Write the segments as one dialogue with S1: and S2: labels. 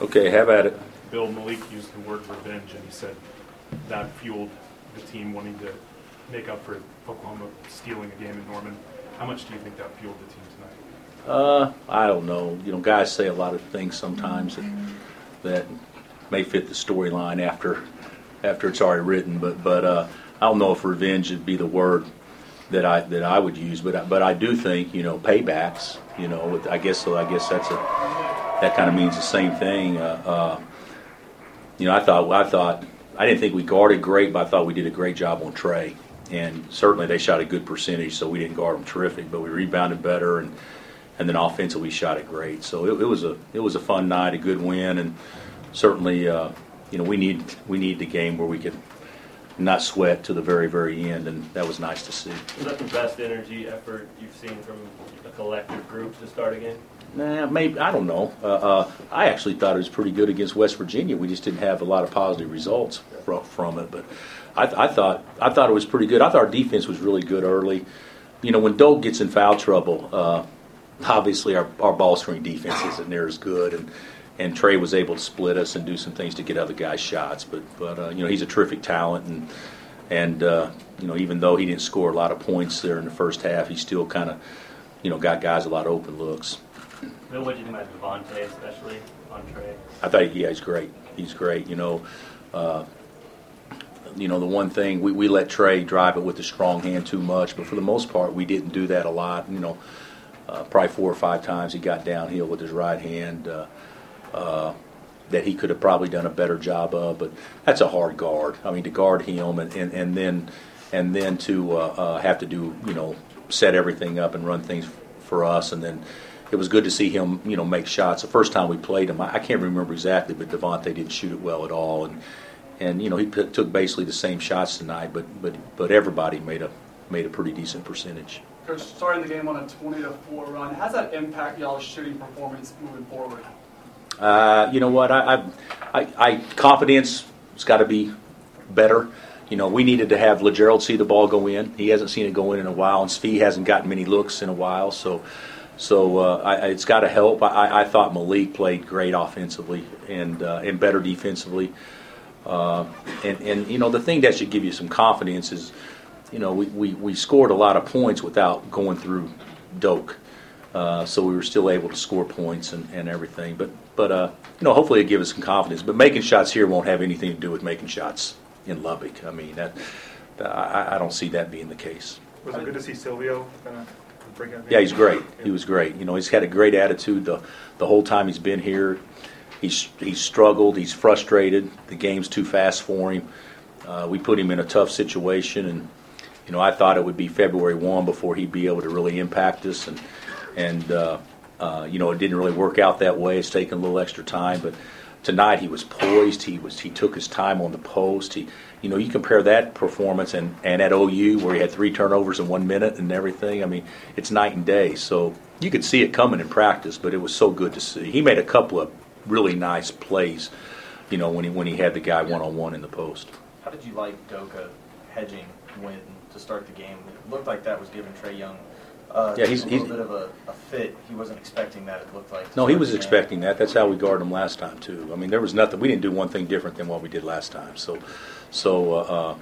S1: Okay, have at it.
S2: Bill Malik used the word revenge, and he said that fueled the team wanting to make up for Oklahoma stealing a game in Norman. How much do you think that fueled the team tonight?
S1: Uh, I don't know. You know, guys say a lot of things sometimes that, that may fit the storyline after after it's already written, but but uh, I don't know if revenge would be the word that I that I would use, but I, but I do think you know paybacks. You know, I guess so. I guess that's a that kind of means the same thing. Uh, uh, you know, I thought I thought I didn't think we guarded great, but I thought we did a great job on Trae, and certainly they shot a good percentage, so we didn't guard them terrific, but we rebounded better and. And then offensively, we shot it great. So it, it was a it was a fun night, a good win, and certainly, uh, you know, we need we need the game where we could not sweat to the very very end, and that was nice to see.
S3: Is that the best energy effort you've seen from a collective group to start a game?
S1: Nah, maybe I don't know. Uh, uh, I actually thought it was pretty good against West Virginia. We just didn't have a lot of positive results from, from it, but I, I thought I thought it was pretty good. I thought our defense was really good early. You know, when Doke gets in foul trouble, uh, obviously our, our ball screen defense isn't near as good, and and Trae was able to split us and do some things to get other guys shots. But but uh, you know he's a terrific talent, and and uh, you know even though he didn't score a lot of points there in the first half, he still kind of you know got guys a lot of open looks.
S3: Bill, what do you think about Devonte', especially on Trae?
S1: I thought yeah he's great. He's great. You know. Uh, you know, the one thing we, we let Trae drive it with a strong hand too much, but for the most part, we didn't do that a lot. You know, uh, probably four or five times he got downhill with his right hand uh, uh, that he could have probably done a better job of. But that's a hard guard. I mean, to guard him and, and, and then and then to uh, uh, have to do you know set everything up and run things for us, and then it was good to see him you know make shots. The first time we played him, I, I can't remember exactly, but Devonte' didn't shoot it well at all, and and you know he p- took basically the same shots tonight, but but but everybody made a made a pretty decent percentage.
S4: Coach, starting the game on a 20 to 4 run, how's that impact y'all's shooting performance moving forward?
S1: Uh, you know what? I, I, I, I confidence has got to be better. You know, we needed to have Lagerald see the ball go in. He hasn't seen it go in in a while, and Svi hasn't gotten many looks in a while. So, so uh, I, it's got to help. I, I thought Malik played great offensively and uh, and better defensively. Uh, and and you know the thing that should give you some confidence is, you know, we, we, we scored a lot of points without going through Doke. Uh, so we were still able to score points and, and everything. But but uh, you know, hopefully it give us some confidence. But making shots here won't have anything to do with making shots in Lubbock. I mean, that, that I, I don't see that being the case.
S5: Was it good to see Silvio kind of?
S1: Yeah, he's great. He was great. You know, he's had a great attitude the the whole time he's been here. He's he's struggled. He's frustrated. The game's too fast for him. Uh, we put him in a tough situation, and you know, I thought it would be February one before he'd be able to really impact us, and and uh, uh, you know, it didn't really work out that way. It's taken a little extra time, but tonight he was poised. He was he took his time on the post. He, you know, you compare that performance and, and at OU where he had three turnovers in one minute and everything. I mean, it's night and day. So you could see it coming in practice, but it was so good to see. He made a couple of really nice plays, you know, when he when he had the guy one on one in the post.
S6: How did you like Doka hedging when to start the game? It looked like that was giving Trae Young uh,
S1: Yeah, he's-
S6: a little
S1: he's-
S6: bit of a, a fit. He wasn't expecting that. It looked like.
S1: No, he was
S6: game.
S1: expecting that. That's how we guarded him last time too. I mean, there was nothing. We didn't do one thing different than what we did last time. So, so uh, uh,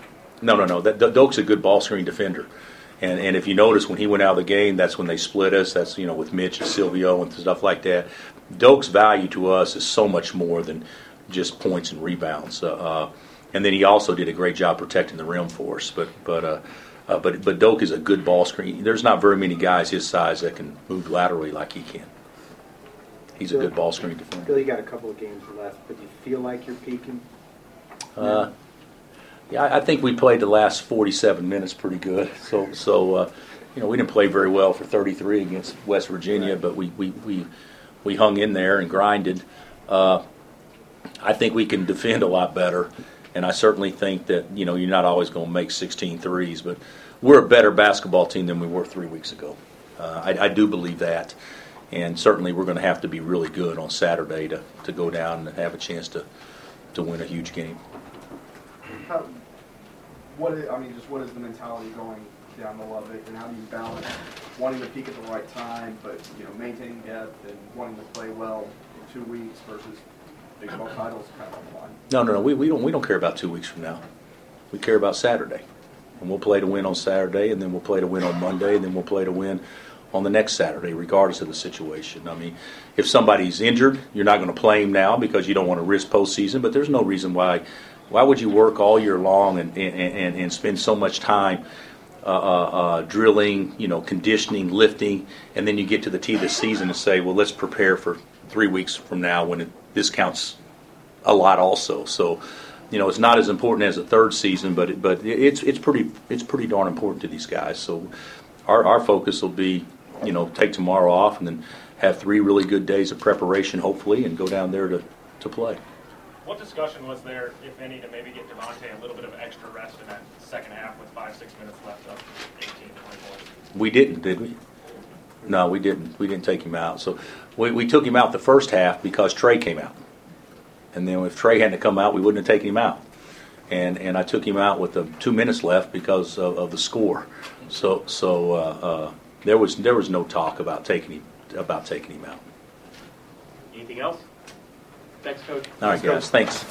S1: no, no, no. That, Doke's a good ball screen defender. And, and if you notice when he went out of the game, that's when they split us. That's you know with Mitch and Silvio and stuff like that. Doke's value to us is so much more than just points and rebounds. Uh, uh, and then he also did a great job protecting the rim for us. But but uh, but but Doke is a good ball screen. There's not very many guys his size that can move laterally like he can. He's a good ball screen defender.
S7: Bill, you got a couple of games left, but do you feel like you're peaking?
S1: Uh, yeah, I I think we played the last 47 minutes pretty good. So, so uh, you know, we didn't play very well for 33 against West Virginia,
S7: Right.
S1: but we, we, we, we hung in there and grinded. Uh, I think we can defend a lot better, and I certainly think that, you know, you're not always going to make 16 threes, but we're a better basketball team than we were three weeks ago. Uh, I, I do believe that, and certainly we're going to have to be really good on Saturday to, to go down and have a chance to, to win a huge game.
S8: How, what is, I mean, just what is the mentality going down the Lubbock, and how do you balance wanting to peak at the right time, but you know maintaining depth and wanting to play well in two weeks versus Big 12 titles kind of.
S1: No, no, no, we, we don't, we don't care about two weeks from now. We care about Saturday. And we'll play to win on Saturday, and then we'll play to win on Monday, and then we'll play to win on the next Saturday, regardless of the situation. I mean, if somebody's injured, you're not going to play him now because you don't want to risk postseason, but there's no reason why, why would you work all year long and, and, and, and spend so much time uh, uh, uh, drilling, you know, conditioning, lifting, and then you get to the tee of the season and say, well, let's prepare for three weeks from now when it, this counts a lot also. So, you know, it's not as important as a third season, but it, but it's it's pretty it's pretty darn important to these guys. So, our our focus will be, you know, take tomorrow off and then have three really good days of preparation, hopefully, and go down there to to play.
S9: What discussion was there, if any, to maybe get Devonte' a little bit of extra rest in that second half with five, six minutes left up 18, 20 points?
S1: We didn't, did we? No, we didn't. We didn't take him out. So we, we took him out the first half because Trae came out. And then if Trae hadn't come out, we wouldn't have taken him out. And and I took him out with the two minutes left because of, of the score. So so uh, uh, there was there was no talk about taking him about taking him out.
S9: Anything else? Thanks, Coach.
S1: All right, guys. Thanks.